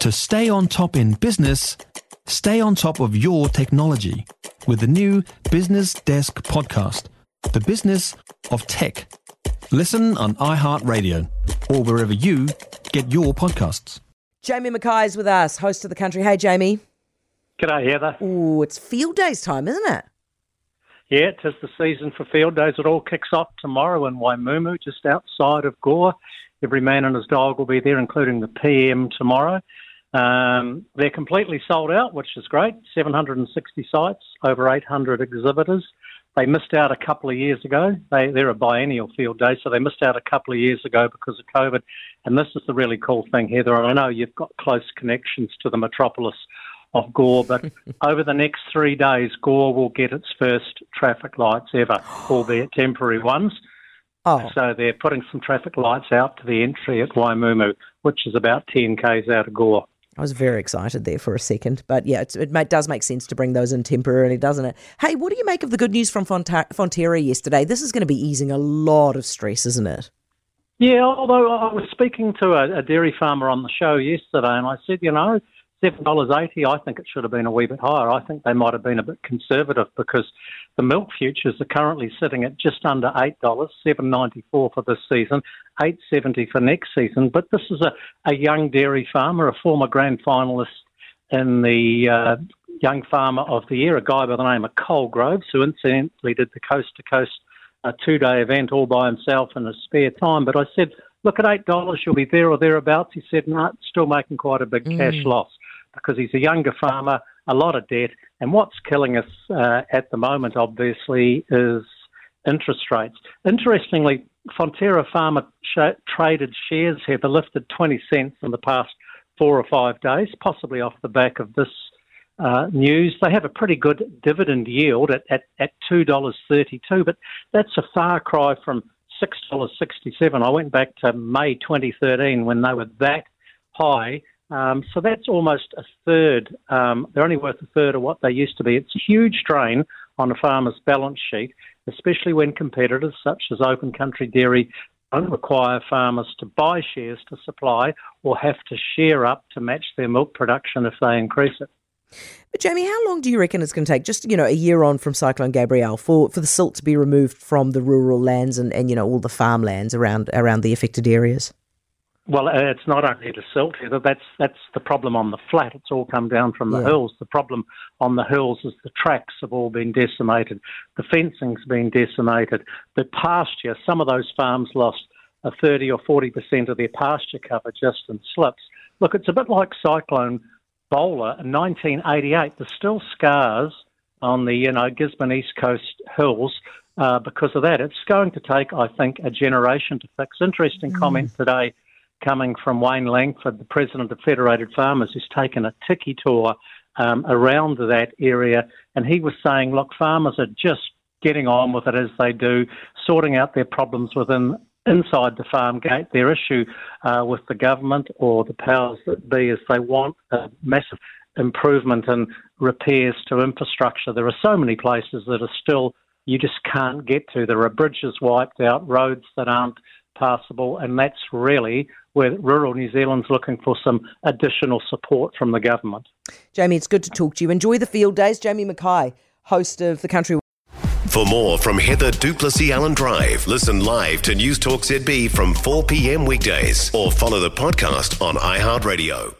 To stay on top in business, stay on top of your technology with the new Business Desk podcast, The Business of Tech. Listen on iHeartRadio or wherever you get your podcasts. Jamie Mackay is with us, host of the country. Hey, Jamie. G'day, Heather. Oh, it's field days time, isn't it? Yeah, tis the season for field days. It all kicks off tomorrow in Waimumu, just outside of Gore. Every man and his dog will be there, including the PM tomorrow. Um, they're completely sold out, which is great. 760 sites, over 800 exhibitors. They missed out a couple of years ago. They, they're a biennial field day, so they missed out a couple of years ago because of COVID. And this is the really cool thing, Heather. And I know you've got close connections to the metropolis of Gore, but over the next three days, Gore will get its first traffic lights ever, albeit temporary ones. Oh, So they're putting some traffic lights out to the entry at Waimumu, which is about 10 k's out of Gore. I was very excited there for a second. But yeah, it does make sense to bring those in temporarily, doesn't it? Hey, what do you make of the good news from Fonterra yesterday? This is going to be easing a lot of stress, isn't it? Yeah, although I was speaking to a, a dairy farmer on the show yesterday, and I said, you know, seven dollars eighty. I think it should have been a wee bit higher. I think they might have been a bit conservative because the milk futures are currently sitting at just under eight dollars, seven ninety four for this season, eight seventy for next season. But this is a, a young dairy farmer, a former grand finalist in the uh, Young Farmer of the Year, a guy by the name of Cole Groves, who incidentally did the coast to coast a two day event all by himself in his spare time. But I said, look, at $8, you'll be there or thereabouts. He said, no, it's still making quite a big cash loss because he's a younger farmer, a lot of debt. And what's killing us uh, at the moment, obviously, is interest rates. Interestingly, Fonterra Farmer sh- traded shares have lifted 20 cents in the past four or five days, possibly off the back of this uh, news. They have a pretty good dividend yield at, at, at $2.32, but that's a far cry from $6.67. I went back to May 2013 when they were that high. Um, so that's almost a third. Um, they're only worth a third of what they used to be. It's a huge drain on a farmer's balance sheet, especially when competitors such as Open Country Dairy don't require farmers to buy shares to supply or have to share up to match their milk production if they increase it. But Jamie, how long do you reckon it's going to take? Just you know, a year on from Cyclone Gabrielle for, for the silt to be removed from the rural lands and, and you know all the farmlands around around the affected areas. Well, uh, it's not only the silt. That's that's the problem on the flat. It's all come down from the Yeah. hills. The problem on the hills is the tracks have all been decimated. The fencing's been decimated. The pasture. Some of those farms lost a thirty or forty percent of their pasture cover just in slips. Look, it's a bit like Cyclone Bola in 1988. There's still scars on the you know Gisborne East Coast hills uh, because of that. It's going to take, I think, a generation to fix. Interesting comment today coming from Wayne Langford, the president of Federated Farmers, who's taken a tiki tour um, around that area, and he was saying, look, farmers are just getting on with it as they do, sorting out their problems within inside the farm gate. Their issue uh, with the government or the powers that be is they want a massive improvement and repairs to infrastructure. There are so many places that are still you just can't get to. There are bridges wiped out, roads that aren't passable, and that's really where rural New Zealand's looking for some additional support from the government. Jamie, it's good to talk to you. Enjoy the field days. Jamie Mackay, host of the Country. For more from Heather du Plessis-Allen Drive, listen live to News Talk ZB from 4 p.m. weekdays or follow the podcast on iHeartRadio.